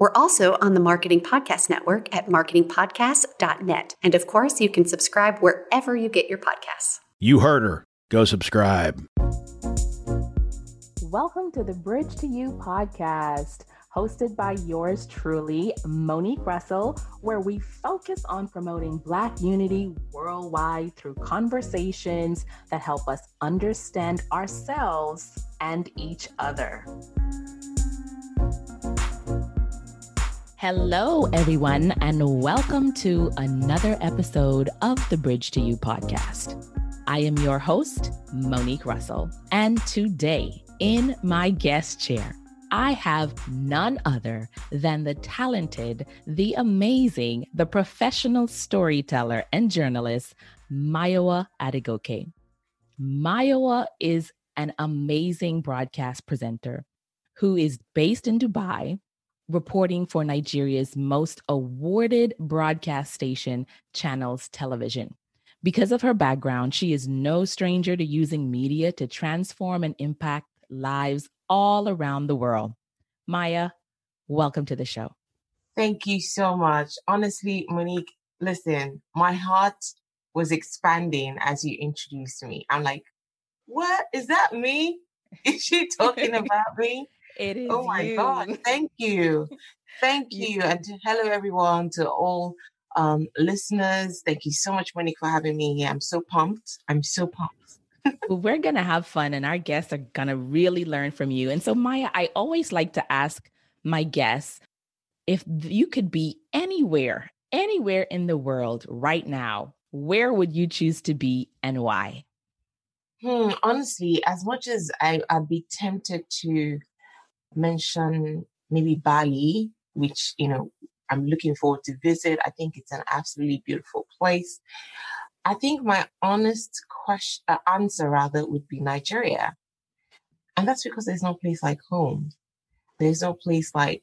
We're also on the Marketing Podcast Network at marketingpodcast.net. And of course, you can subscribe wherever you get your podcasts. You heard her. Go subscribe. Welcome to the Bridge to You podcast, hosted by yours truly, Monique Russell, where we focus on promoting Black unity worldwide through conversations that help us understand ourselves and each other. Hello, everyone, and welcome to another episode of the Bridge to You podcast. I am your host, Monique Russell, and today in my guest chair, I have none other than the talented, the amazing, the professional storyteller and journalist, Mayowa Adegoke. Mayowa is an amazing broadcast presenter who is based in Dubai reporting for Nigeria's most awarded broadcast station, Channels Television. Because of her background, she is no stranger to using media to transform and impact lives all around the world. Maya, welcome to the show. Thank you so much. Honestly, Monique, listen, my heart was expanding as you introduced me. I'm like, what? Is that me? Is she talking about me? It is. Oh my you. God. Thank you. Thank you. And hello, everyone, to all um, listeners. Thank you so much, Monique, for having me here. I'm so pumped. I'm so pumped. we're going to have fun, and our guests are going to really learn from you. And so, Maya, I always like to ask my guests if you could be anywhere, anywhere in the world right now, where would you choose to be and why? Hmm, honestly, as much as I, I'd be tempted to mention maybe Bali, which, you know, I'm looking forward to visit. I think it's an absolutely beautiful place. I think my honest question, uh, answer rather would be Nigeria. And that's because there's no place like home. There's no place like,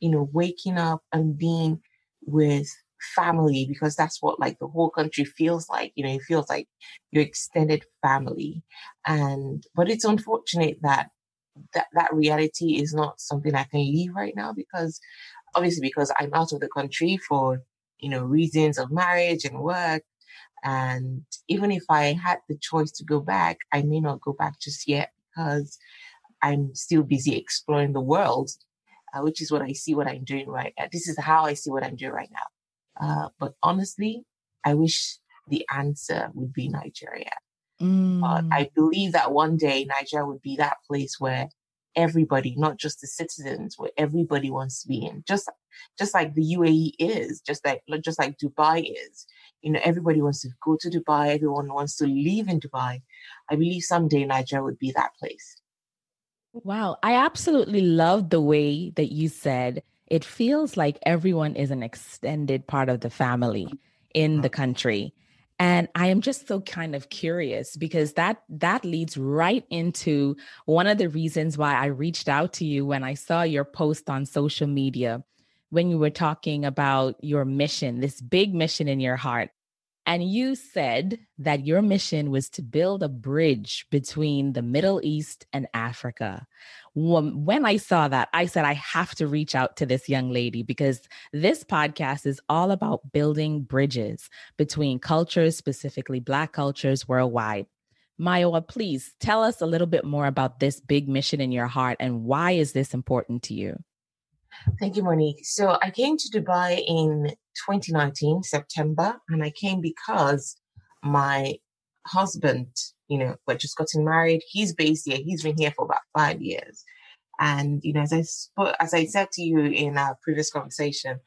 you know, waking up and being with family because that's what like the whole country feels like. You know, it feels like your extended family. And, but it's unfortunate that that that reality is not something I can leave right now because obviously because I'm out of the country for you know reasons of marriage and work. And even if I had the choice to go back I may not go back just yet because I'm still busy exploring the world uh, which is what I see what I'm doing right now this is how I see what I'm doing right now. Uh, but honestly I wish the answer would be Nigeria Mm. Uh, I believe that one day Nigeria would be that place where everybody, not just the citizens, where everybody wants to be in, just just like the UAE is, just like just like Dubai is. You know, everybody wants to go to Dubai. Everyone wants to live in Dubai. I believe someday Nigeria would be that place. Wow, I absolutely love the way that you said it feels like everyone is an extended part of the family in the mm. country and i am just so kind of curious because that that leads right into one of the reasons why i reached out to you when i saw your post on social media when you were talking about your mission this big mission in your heart and you said that your mission was to build a bridge between the Middle East and Africa. When I saw that, I said, I have to reach out to this young lady because this podcast is all about building bridges between cultures, specifically Black cultures worldwide. Mayowa, please tell us a little bit more about this big mission in your heart and why is this important to you? Thank you, Monique. So I came to Dubai in 2019, September, and I came because my husband, you know, we're just gotten married. He's based here. He's been here for about five years. And, you know, as I spoke, as I said to you in our previous conversation,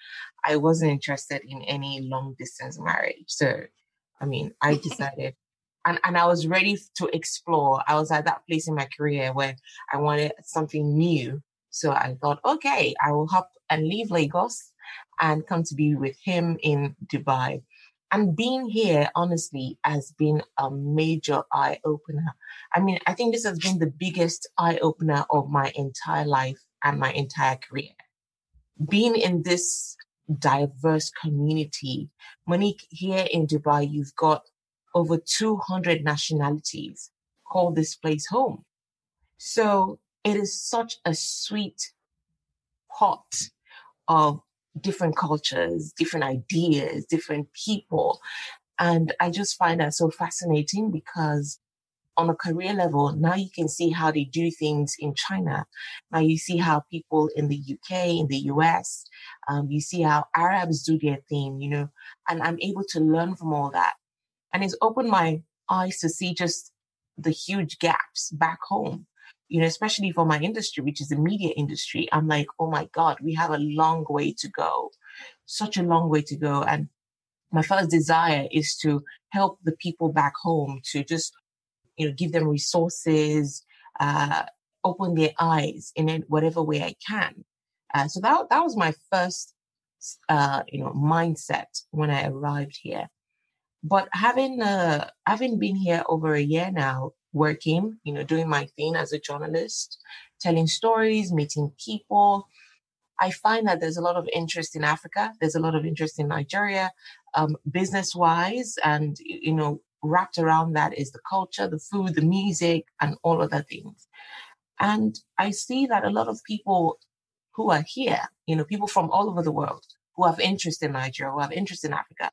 I wasn't interested in any long distance marriage. So, I mean, I decided and, and I was ready to explore. I was at that place in my career where I wanted something new so I thought, okay, I will hop and leave Lagos and come to be with him in Dubai. And being here, honestly, has been a major eye opener. I mean, I think this has been the biggest eye opener of my entire life and my entire career. Being in this diverse community, Monique, here in Dubai, you've got over 200 nationalities call this place home. So it is such a sweet pot of different cultures, different ideas, different people. And I just find that so fascinating because on a career level, now you can see how they do things in China. Now you see how people in the UK, in the US, um, you see how Arabs do their thing, you know, and I'm able to learn from all that. And it's opened my eyes to see just the huge gaps back home you know, especially for my industry, which is the media industry, I'm like, oh my God, we have a long way to go, such a long way to go. And my first desire is to help the people back home to just, you know, give them resources, uh, open their eyes in whatever way I can. Uh, so that, that was my first, uh, you know, mindset when I arrived here. But having, uh, having been here over a year now, working, you know, doing my thing as a journalist, telling stories, meeting people. I find that there's a lot of interest in Africa. There's a lot of interest in Nigeria, um, business wise. And, you know, wrapped around that is the culture, the food, the music, and all other things. And I see that a lot of people who are here, you know, people from all over the world who have interest in Nigeria, who have interest in Africa,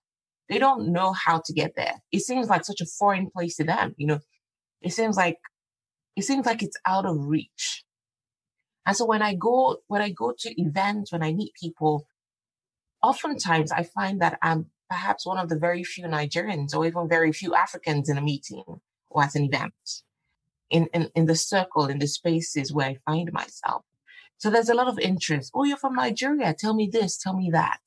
they don't know how to get there. It seems like such a foreign place to them. You know, it seems like it seems like it's out of reach. And so when I go when I go to events, when I meet people, oftentimes I find that I'm perhaps one of the very few Nigerians or even very few Africans in a meeting or at an event. In, in, in the circle, in the spaces where I find myself. So there's a lot of interest. Oh, you're from Nigeria. Tell me this, tell me that.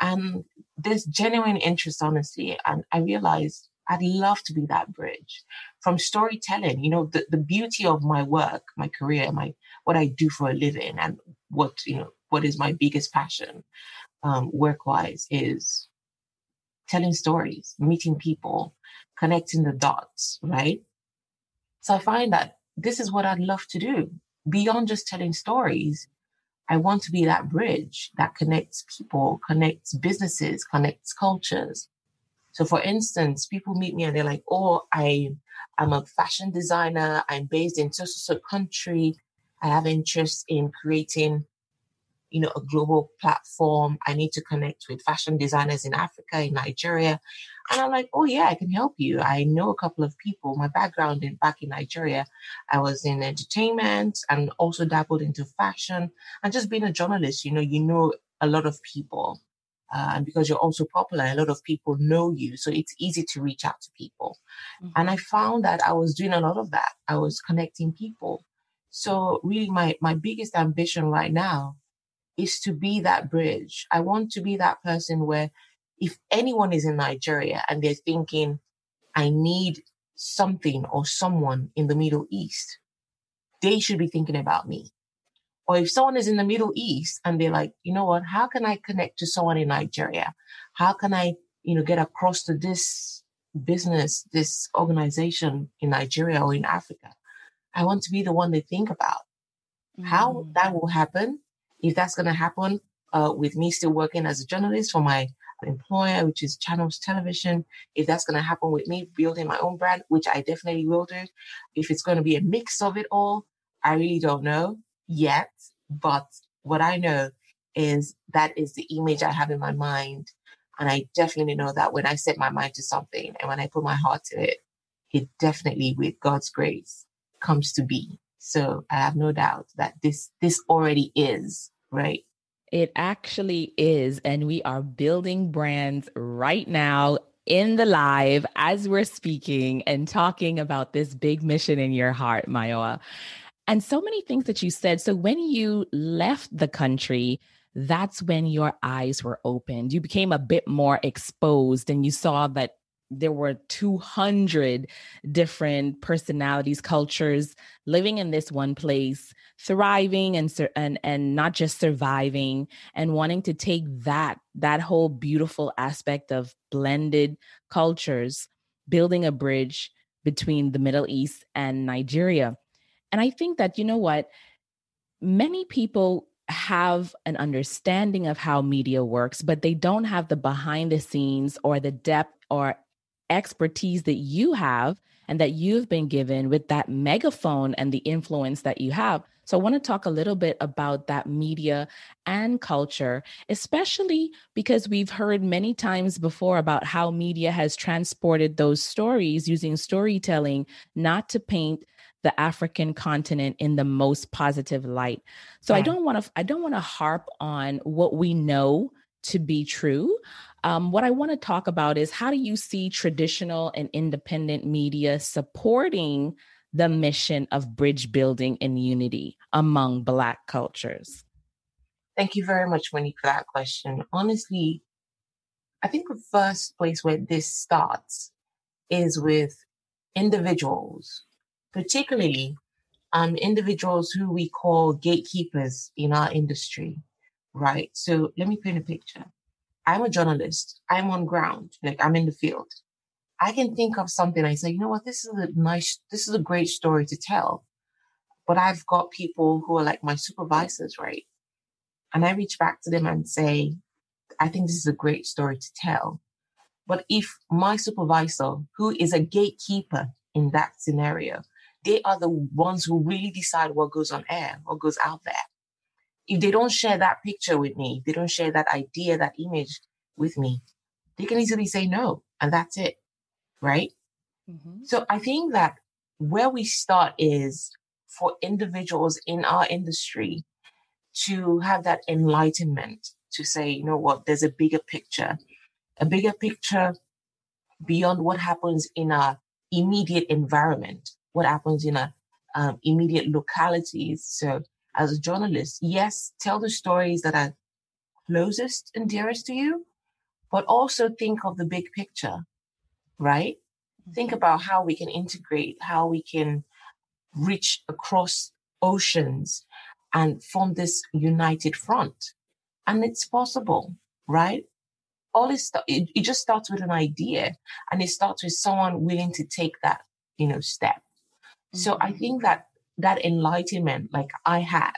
And there's genuine interest, honestly. And I realized I'd love to be that bridge from storytelling. You know, the, the beauty of my work, my career, my what I do for a living, and what you know, what is my biggest passion, um, work wise, is telling stories, meeting people, connecting the dots. Right. So I find that this is what I'd love to do beyond just telling stories. I want to be that bridge that connects people, connects businesses, connects cultures, so for instance, people meet me and they're like, oh, I, I'm a fashion designer. I'm based in so, so, so country. I have interest in creating, you know, a global platform. I need to connect with fashion designers in Africa, in Nigeria. And I'm like, oh yeah, I can help you. I know a couple of people. My background in back in Nigeria, I was in entertainment and also dabbled into fashion. And just being a journalist, you know, you know a lot of people uh, and because you're also popular, a lot of people know you. So it's easy to reach out to people. Mm-hmm. And I found that I was doing a lot of that. I was connecting people. So really my, my biggest ambition right now is to be that bridge. I want to be that person where if anyone is in Nigeria and they're thinking, I need something or someone in the Middle East, they should be thinking about me. Or if someone is in the Middle East and they're like, you know what, how can I connect to someone in Nigeria? How can I, you know, get across to this business, this organization in Nigeria or in Africa? I want to be the one they think about. Mm. How that will happen, if that's going to happen uh, with me still working as a journalist for my employer, which is Channels Television, if that's going to happen with me building my own brand, which I definitely will do, if it's going to be a mix of it all, I really don't know yet, but what I know is that is the image I have in my mind. And I definitely know that when I set my mind to something and when I put my heart to it, it definitely, with God's grace, comes to be. So I have no doubt that this this already is, right? It actually is. And we are building brands right now in the live as we're speaking and talking about this big mission in your heart, Mayowa and so many things that you said. So when you left the country, that's when your eyes were opened. You became a bit more exposed and you saw that there were 200 different personalities, cultures living in this one place, thriving and and and not just surviving and wanting to take that that whole beautiful aspect of blended cultures, building a bridge between the Middle East and Nigeria. And I think that you know what many people have an understanding of how media works, but they don't have the behind the scenes or the depth or expertise that you have and that you've been given with that megaphone and the influence that you have. So, I want to talk a little bit about that media and culture, especially because we've heard many times before about how media has transported those stories using storytelling not to paint the African continent in the most positive light. So I don't want to I don't want to harp on what we know to be true. Um, what I want to talk about is how do you see traditional and independent media supporting the mission of bridge building and unity among Black cultures? Thank you very much, Winnie, for that question. Honestly, I think the first place where this starts is with individuals particularly um, individuals who we call gatekeepers in our industry, right? So let me paint a picture. I'm a journalist. I'm on ground, like I'm in the field. I can think of something. I say, you know what? This is a nice, this is a great story to tell. But I've got people who are like my supervisors, right? And I reach back to them and say, I think this is a great story to tell. But if my supervisor, who is a gatekeeper in that scenario, they are the ones who really decide what goes on air, what goes out there. If they don't share that picture with me, they don't share that idea, that image with me, they can easily say no, and that's it. Right. Mm-hmm. So I think that where we start is for individuals in our industry to have that enlightenment to say, you know what, there's a bigger picture, a bigger picture beyond what happens in our immediate environment what happens in a um, immediate localities. So as a journalist, yes, tell the stories that are closest and dearest to you, but also think of the big picture, right? Mm-hmm. Think about how we can integrate, how we can reach across oceans and form this united front. And it's possible, right? All this, it, it just starts with an idea and it starts with someone willing to take that, you know, step. So I mm-hmm. think that that enlightenment, like I had,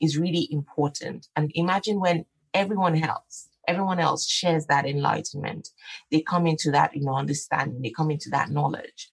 is really important. And imagine when everyone else, everyone else shares that enlightenment, they come into that, you know, understanding, they come into that knowledge.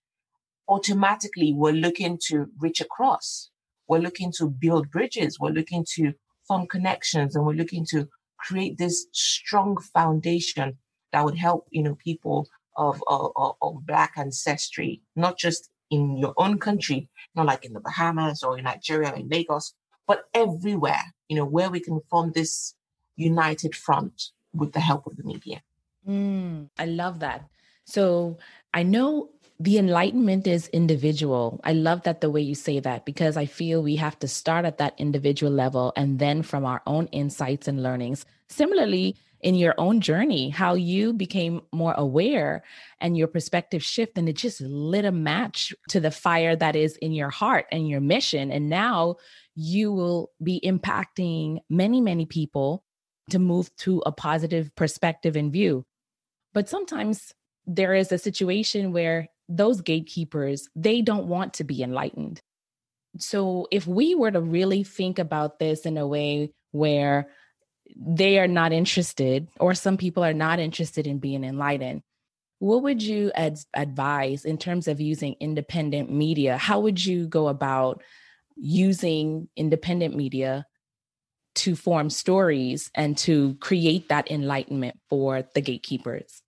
Automatically, we're looking to reach across. We're looking to build bridges. We're looking to form connections and we're looking to create this strong foundation that would help, you know, people of, of, of black ancestry, not just in your own country, not like in the Bahamas or in Nigeria or in Lagos, but everywhere, you know, where we can form this united front with the help of the media. Mm, I love that. So I know the enlightenment is individual. I love that the way you say that because I feel we have to start at that individual level and then from our own insights and learnings. Similarly, in your own journey, how you became more aware and your perspective shift, and it just lit a match to the fire that is in your heart and your mission. And now you will be impacting many, many people to move to a positive perspective and view. But sometimes there is a situation where those gatekeepers, they don't want to be enlightened. So if we were to really think about this in a way where they are not interested, or some people are not interested in being enlightened. What would you ad- advise in terms of using independent media? How would you go about using independent media to form stories and to create that enlightenment for the gatekeepers?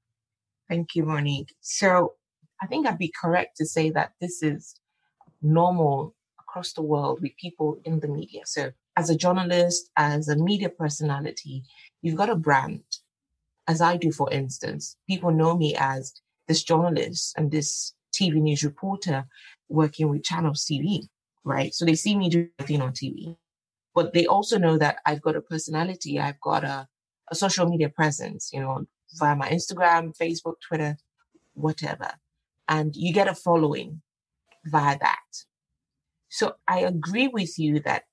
Thank you, Monique. So I think I'd be correct to say that this is normal across the world with people in the media. So as a journalist, as a media personality, you've got a brand. As I do, for instance, people know me as this journalist and this TV news reporter working with Channel TV, right? So they see me doing on TV, but they also know that I've got a personality. I've got a, a social media presence, you know, via my Instagram, Facebook, Twitter, whatever, and you get a following via that. So I agree with you that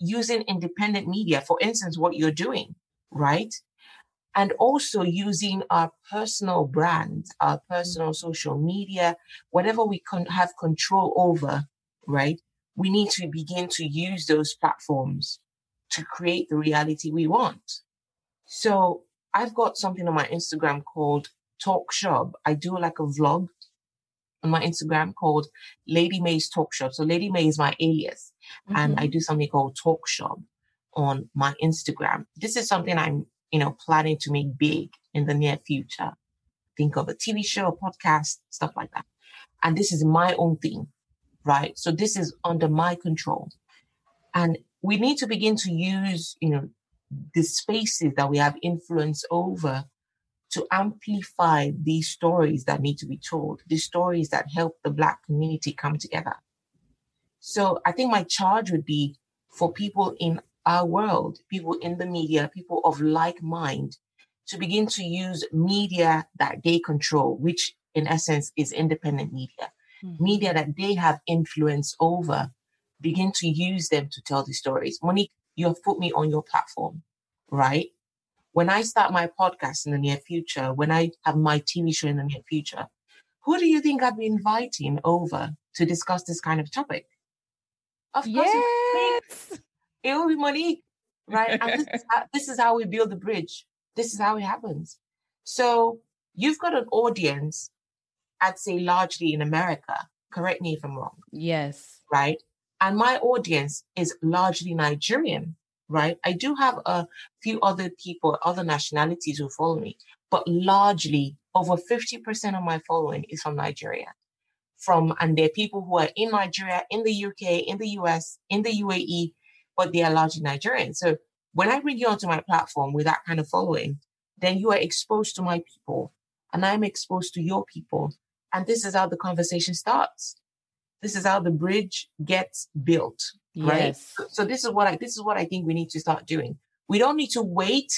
using independent media, for instance, what you're doing, right? And also using our personal brands, our mm-hmm. personal social media, whatever we can have control over, right? We need to begin to use those platforms to create the reality we want. So I've got something on my Instagram called Talk Shop. I do like a vlog on my Instagram called Lady May's Talk Shop. So Lady May is my alias mm-hmm. and I do something called Talk Shop on my Instagram. This is something I'm, you know, planning to make big in the near future. Think of a TV show, a podcast, stuff like that. And this is my own thing, right? So this is under my control. And we need to begin to use, you know, the spaces that we have influence over to amplify these stories that need to be told, the stories that help the Black community come together. So I think my charge would be for people in our world, people in the media, people of like mind, to begin to use media that they control, which in essence is independent media, mm-hmm. media that they have influence over, begin to use them to tell the stories. Monique, you have put me on your platform, right? When I start my podcast in the near future, when I have my TV show in the near future, who do you think I'd be inviting over to discuss this kind of topic? Of course, yes. it will be Monique, right? and this is, how, this is how we build the bridge. This is how it happens. So you've got an audience, I'd say largely in America. Correct me if I'm wrong. Yes. Right. And my audience is largely Nigerian right? I do have a few other people, other nationalities who follow me, but largely over 50% of my following is from Nigeria. From, and they're people who are in Nigeria, in the UK, in the US, in the UAE, but they are largely Nigerian. So when I bring you onto my platform with that kind of following, then you are exposed to my people and I'm exposed to your people. And this is how the conversation starts. This is how the bridge gets built right? Yes. So, so this is what I this is what I think we need to start doing. We don't need to wait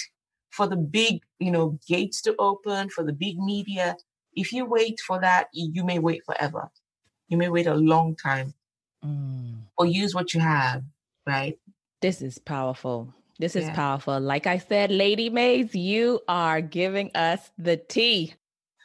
for the big, you know, gates to open for the big media. If you wait for that, you may wait forever. You may wait a long time. Mm. Or use what you have, right? This is powerful. This is yeah. powerful. Like I said, Lady Mays, you are giving us the tea.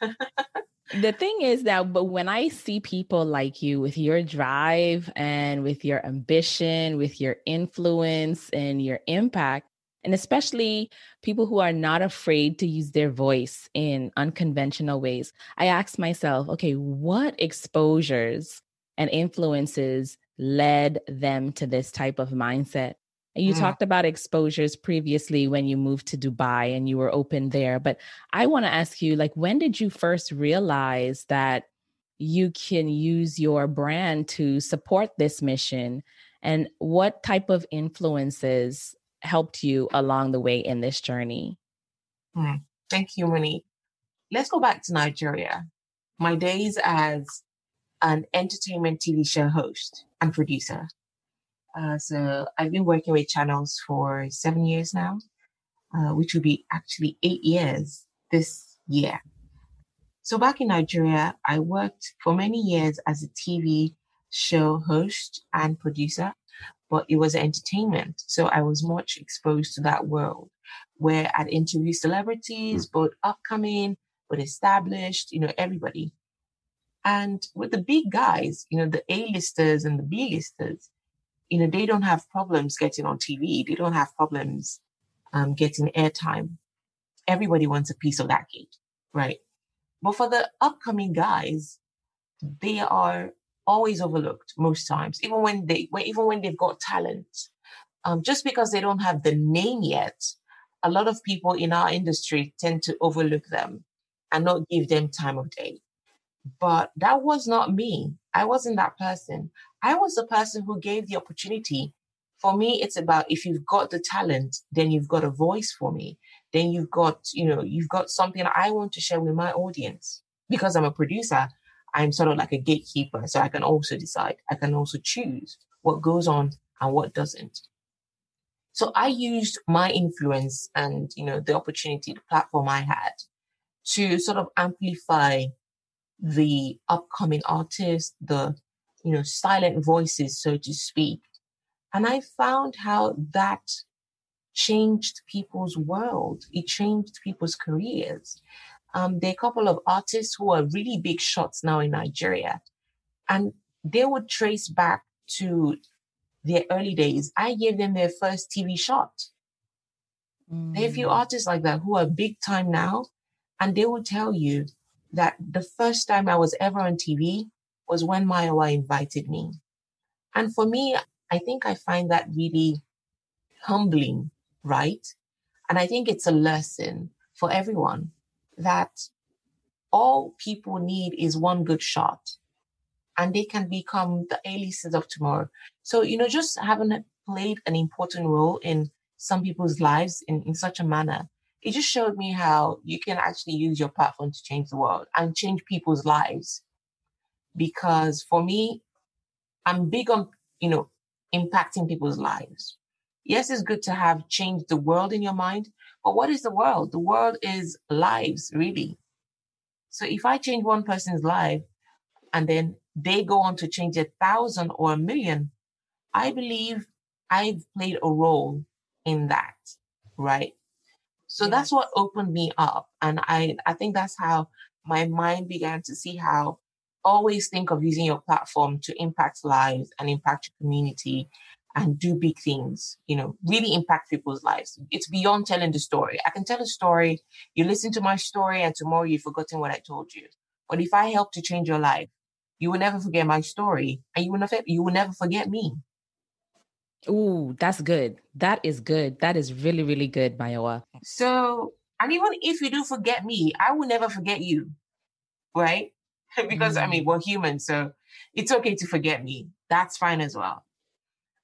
the thing is that but when i see people like you with your drive and with your ambition with your influence and your impact and especially people who are not afraid to use their voice in unconventional ways i ask myself okay what exposures and influences led them to this type of mindset you mm. talked about exposures previously when you moved to Dubai and you were open there. But I want to ask you, like, when did you first realize that you can use your brand to support this mission? And what type of influences helped you along the way in this journey? Mm. Thank you, Monique. Let's go back to Nigeria. My days as an entertainment TV show host and producer. Uh, so I've been working with channels for seven years now, uh, which will be actually eight years this year. So back in Nigeria, I worked for many years as a TV show host and producer, but it was entertainment. So I was much exposed to that world where I'd interview celebrities, both upcoming, but established, you know, everybody. And with the big guys, you know, the A-listers and the B-listers, you know, they don't have problems getting on TV. They don't have problems um, getting airtime. Everybody wants a piece of that cake, right? But for the upcoming guys, they are always overlooked most times, even when they, even when they've got talent. Um, just because they don't have the name yet, a lot of people in our industry tend to overlook them and not give them time of day. But that was not me. I wasn't that person. I was the person who gave the opportunity. For me, it's about if you've got the talent, then you've got a voice for me. Then you've got, you know, you've got something I want to share with my audience. Because I'm a producer, I'm sort of like a gatekeeper. So I can also decide, I can also choose what goes on and what doesn't. So I used my influence and, you know, the opportunity, the platform I had to sort of amplify the upcoming artists, the you know silent voices, so to speak. And I found how that changed people's world. It changed people's careers. Um, there are a couple of artists who are really big shots now in Nigeria, and they would trace back to their early days. I gave them their first TV shot. Mm. There are a few mm. artists like that who are big time now, and they will tell you that the first time I was ever on TV was when Mayowa invited me. And for me, I think I find that really humbling, right? And I think it's a lesson for everyone that all people need is one good shot and they can become the A-listers of tomorrow. So, you know, just having played an important role in some people's lives in, in such a manner, it just showed me how you can actually use your platform to change the world and change people's lives. Because for me, I'm big on, you know, impacting people's lives. Yes, it's good to have changed the world in your mind, but what is the world? The world is lives, really. So if I change one person's life and then they go on to change a thousand or a million, I believe I've played a role in that, right? So yeah. that's what opened me up. And I, I think that's how my mind began to see how always think of using your platform to impact lives and impact your community and do big things, you know, really impact people's lives. It's beyond telling the story. I can tell a story, you listen to my story, and tomorrow you've forgotten what I told you. But if I help to change your life, you will never forget my story and you will never, you will never forget me. Ooh, that's good. That is good. That is really, really good, Mayowa. So, and even if you do forget me, I will never forget you. Right? because mm. I mean, mm. we're human. So it's okay to forget me. That's fine as well.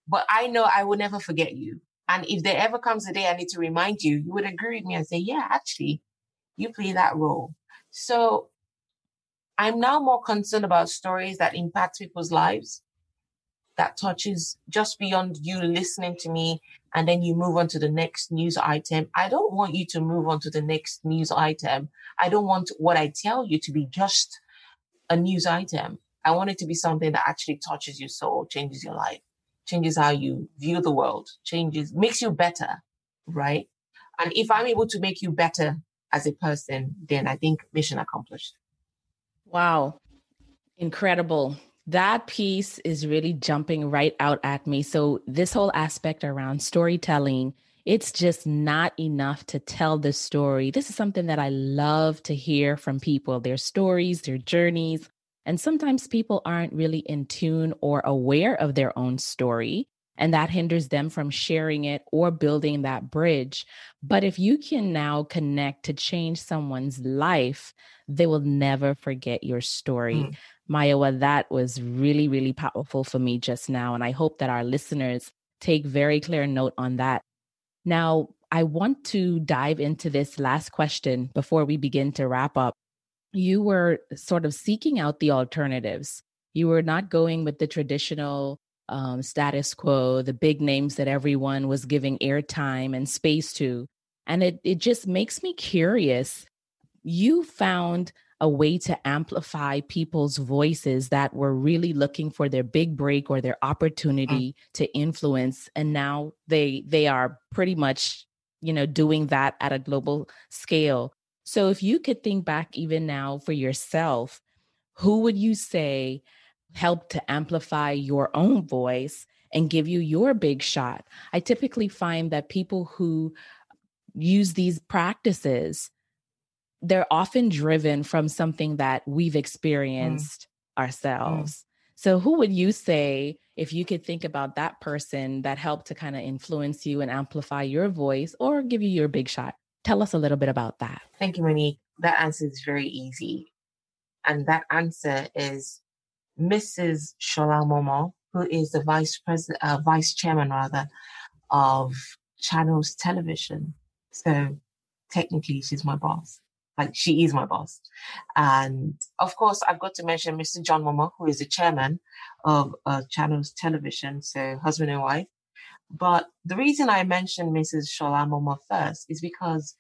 But I know I will never forget you. And if there ever comes a day I need to remind you, you would agree with me and say, yeah, actually, you play that role. So I'm now more concerned about stories that impact people's lives, that touches just beyond you listening to me and then you move on to the next news item. I don't want you to move on to the next news item. I don't want what I tell you to be just a news item. I want it to be something that actually touches your soul, changes your life, changes how you view the world, changes, makes you better, right? And if I'm able to make you better as a person, then I think mission accomplished. Wow. Incredible. That piece is really jumping right out at me. So, this whole aspect around storytelling, it's just not enough to tell the story. This is something that I love to hear from people their stories, their journeys. And sometimes people aren't really in tune or aware of their own story and that hinders them from sharing it or building that bridge. But if you can now connect to change someone's life, they will never forget your story. Mm. Mayowa, that was really, really powerful for me just now. And I hope that our listeners take very clear note on that. Now, I want to dive into this last question before we begin to wrap up. You were sort of seeking out the alternatives. You were not going with the traditional um, status quo, the big names that everyone was giving airtime and space to. And it, it just makes me curious. You found a way to amplify people's voices that were really looking for their big break or their opportunity mm. to influence and now they they are pretty much you know doing that at a global scale so if you could think back even now for yourself who would you say helped to amplify your own voice and give you your big shot. I typically find that people who use these practices, they're often driven from something that we've mm. experienced mm. ourselves. Mm. So, who would you say, if you could think about that person that helped to kind of influence you and amplify your voice or give you your big shot? Tell us a little bit about that. Thank you, Monique. That answer is very easy. And that answer is Mrs. Shola Momoh, who is the vice president, uh, vice chairman rather, of Channels Television. So technically, she's my boss. Like she is my boss. And of course, I've got to mention Mr. John Momoh, who is the chairman of uh, Channels Television, so husband and wife. But the reason I mentioned Mrs. Shola Momoh first is because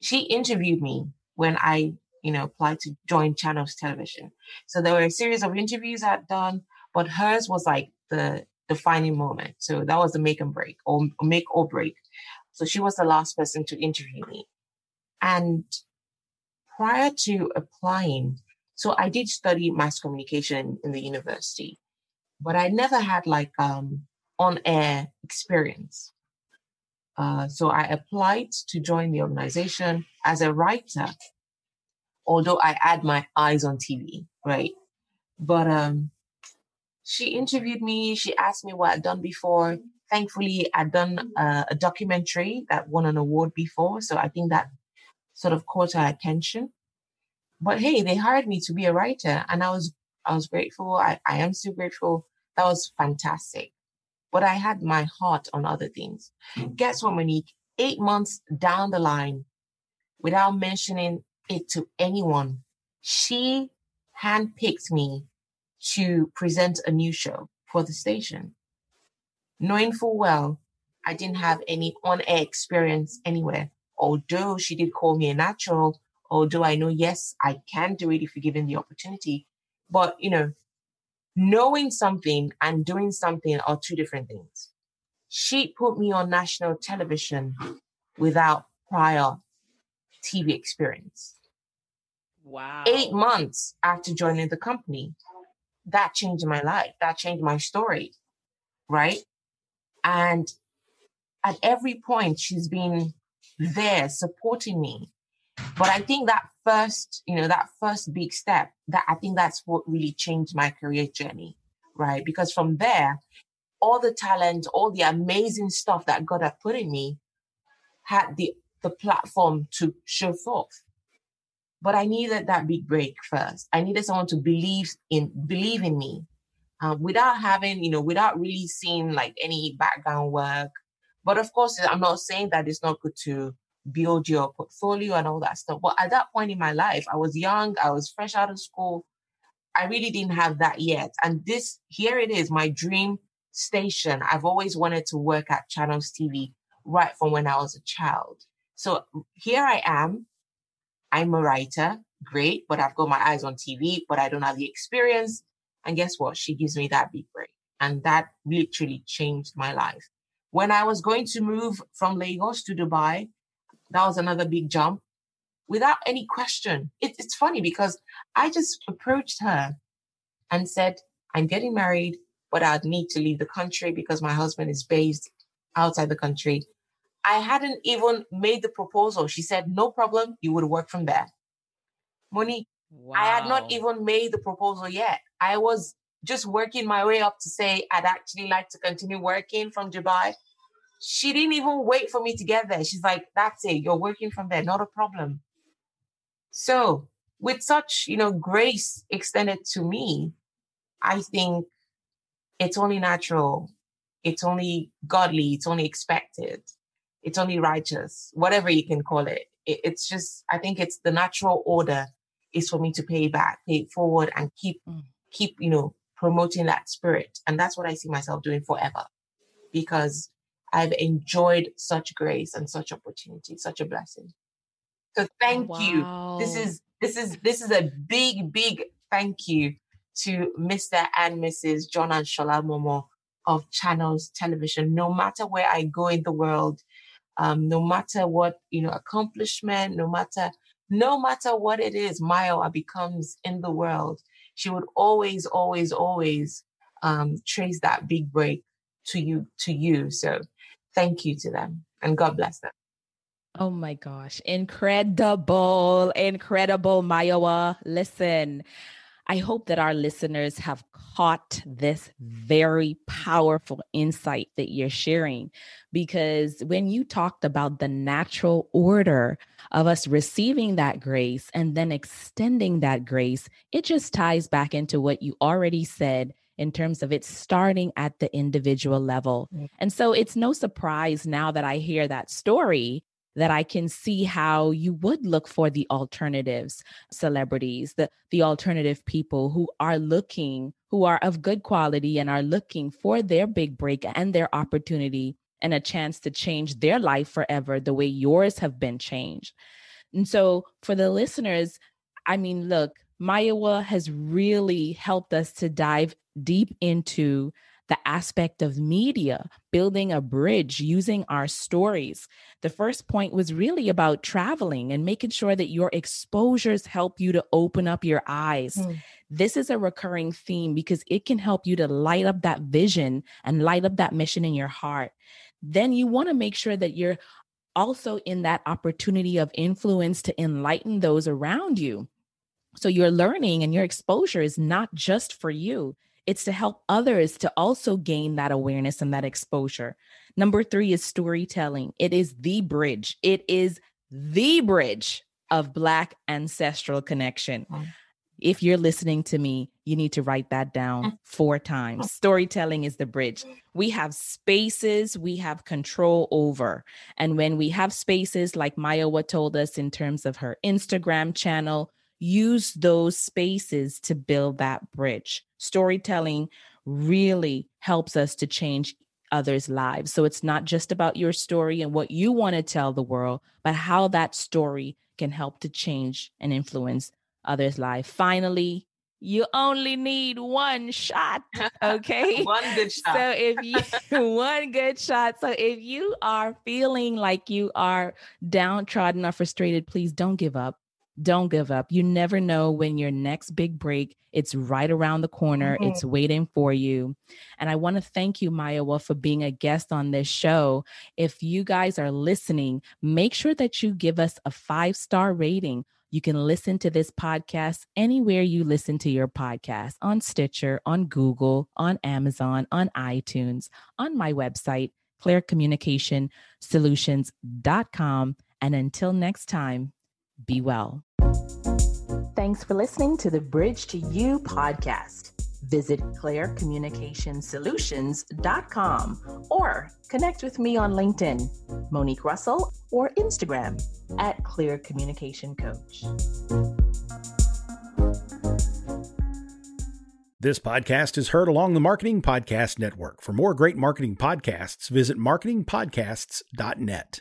she interviewed me when I you know, apply to join Channels Television. So there were a series of interviews I'd done, but hers was like the defining moment. So that was the make and break or make or break. So she was the last person to interview me. And prior to applying, so I did study mass communication in the university, but I never had like um on air experience. Uh, so I applied to join the organization as a writer, although I had my eyes on TV, right? But um, she interviewed me. She asked me what I'd done before. Thankfully, I'd done uh, a documentary that won an award before, so I think that sort of caught our attention. But hey, they hired me to be a writer, and I was I was grateful. I, I am still grateful. That was fantastic. But I had my heart on other things. Mm. Guess what, Monique? Eight months down the line, without mentioning it to anyone, she handpicked me to present a new show for the station, knowing full well I didn't have any on air experience anywhere. Although she did call me a natural, although I know, yes, I can do it if you're given the opportunity. But, you know, knowing something and doing something are two different things. She put me on national television without prior TV experience. Wow. Eight months after joining the company that changed my life. That changed my story. Right. And at every point, she's been there supporting me. But I think that first, you know, that first big step, that I think that's what really changed my career journey. Right. Because from there, all the talent, all the amazing stuff that God had put in me had the, the platform to show forth. But I needed that big break first. I needed someone to believe in believe in me, um, without having you know without really seeing like any background work. But of course, I'm not saying that it's not good to build your portfolio and all that stuff. But at that point in my life, I was young. I was fresh out of school. I really didn't have that yet. And this here it is, my dream station. I've always wanted to work at Channels TV right from when I was a child. So here I am I'm a writer, great, but I've got my eyes on TV, but I don't have the experience. And guess what? She gives me that big break. And that literally changed my life. When I was going to move from Lagos to Dubai, that was another big jump without any question. It, it's funny because I just approached her and said, I'm getting married, but I'd need to leave the country because my husband is based outside the country. I hadn't even made the proposal. She said, no problem, you would work from there. Monique, wow. I had not even made the proposal yet. I was just working my way up to say I'd actually like to continue working from Dubai. She didn't even wait for me to get there. She's like, that's it, you're working from there, not a problem. So with such, you know, grace extended to me, I think it's only natural, it's only godly, it's only expected it's only righteous, whatever you can call it. it. It's just, I think it's the natural order is for me to pay back, pay it forward and keep, mm. keep, you know, promoting that spirit. And that's what I see myself doing forever because I've enjoyed such grace and such opportunity, such a blessing. So thank wow. you. This is, this is, this is a big, big thank you to Mr. and Mrs. John and Shola Momoh of Channels Television. No matter where I go in the world, um, no matter what you know accomplishment no matter no matter what it is Mayowa becomes in the world she would always always always um, trace that big break to you to you so thank you to them and god bless them Oh my gosh. Incredible. Incredible, Mayowa. Listen, I hope that our listeners have caught this very powerful insight that you're sharing. Because when you talked about the natural order of us receiving that grace and then extending that grace, it just ties back into what you already said in terms of it starting at the individual level. Mm-hmm. And so it's no surprise now that I hear that story that I can see how you would look for the alternatives, celebrities, the, the alternative people who are looking, who are of good quality and are looking for their big break and their opportunity and a chance to change their life forever the way yours have been changed. And so for the listeners, I mean, look, Mayowa has really helped us to dive deep into the aspect of media, building a bridge using our stories. The first point was really about traveling and making sure that your exposures help you to open up your eyes. Mm. This is a recurring theme because it can help you to light up that vision and light up that mission in your heart. Then you want to make sure that you're also in that opportunity of influence to enlighten those around you. So your learning and your exposure is not just for you. It's to help others to also gain that awareness and that exposure. Number three is storytelling. It is the bridge. It is the bridge of Black ancestral connection. If you're listening to me, you need to write that down mm. four times. Storytelling is the bridge. We have spaces we have control over. And when we have spaces like Mayowa told us in terms of her Instagram channel, use those spaces to build that bridge. Storytelling really helps us to change others' lives. So it's not just about your story and what you want to tell the world, but how that story can help to change and influence others' lives. Finally, you only need one shot. Okay. one good shot. So if you one good shot. So if you are feeling like you are downtrodden or frustrated, please don't give up. Don't give up. You never know when your next big break, it's right around the corner. Mm-hmm. It's waiting for you. And I want to thank you, Mayowa, for being a guest on this show. If you guys are listening, make sure that you give us a five star rating. You can listen to this podcast anywhere you listen to your podcast on Stitcher, on Google, on Amazon, on iTunes, on my website, clearcommunicationsolutions.com. And until next time, be well. Thanks for listening to the Bridge to You podcast. Visit clearcommunicationsolutions.com or connect with me on LinkedIn, Monique Russell, or Instagram at Clear Communication Coach. This podcast is heard along the Marketing Podcast Network. For more great marketing podcasts, visit marketingpodcasts.net.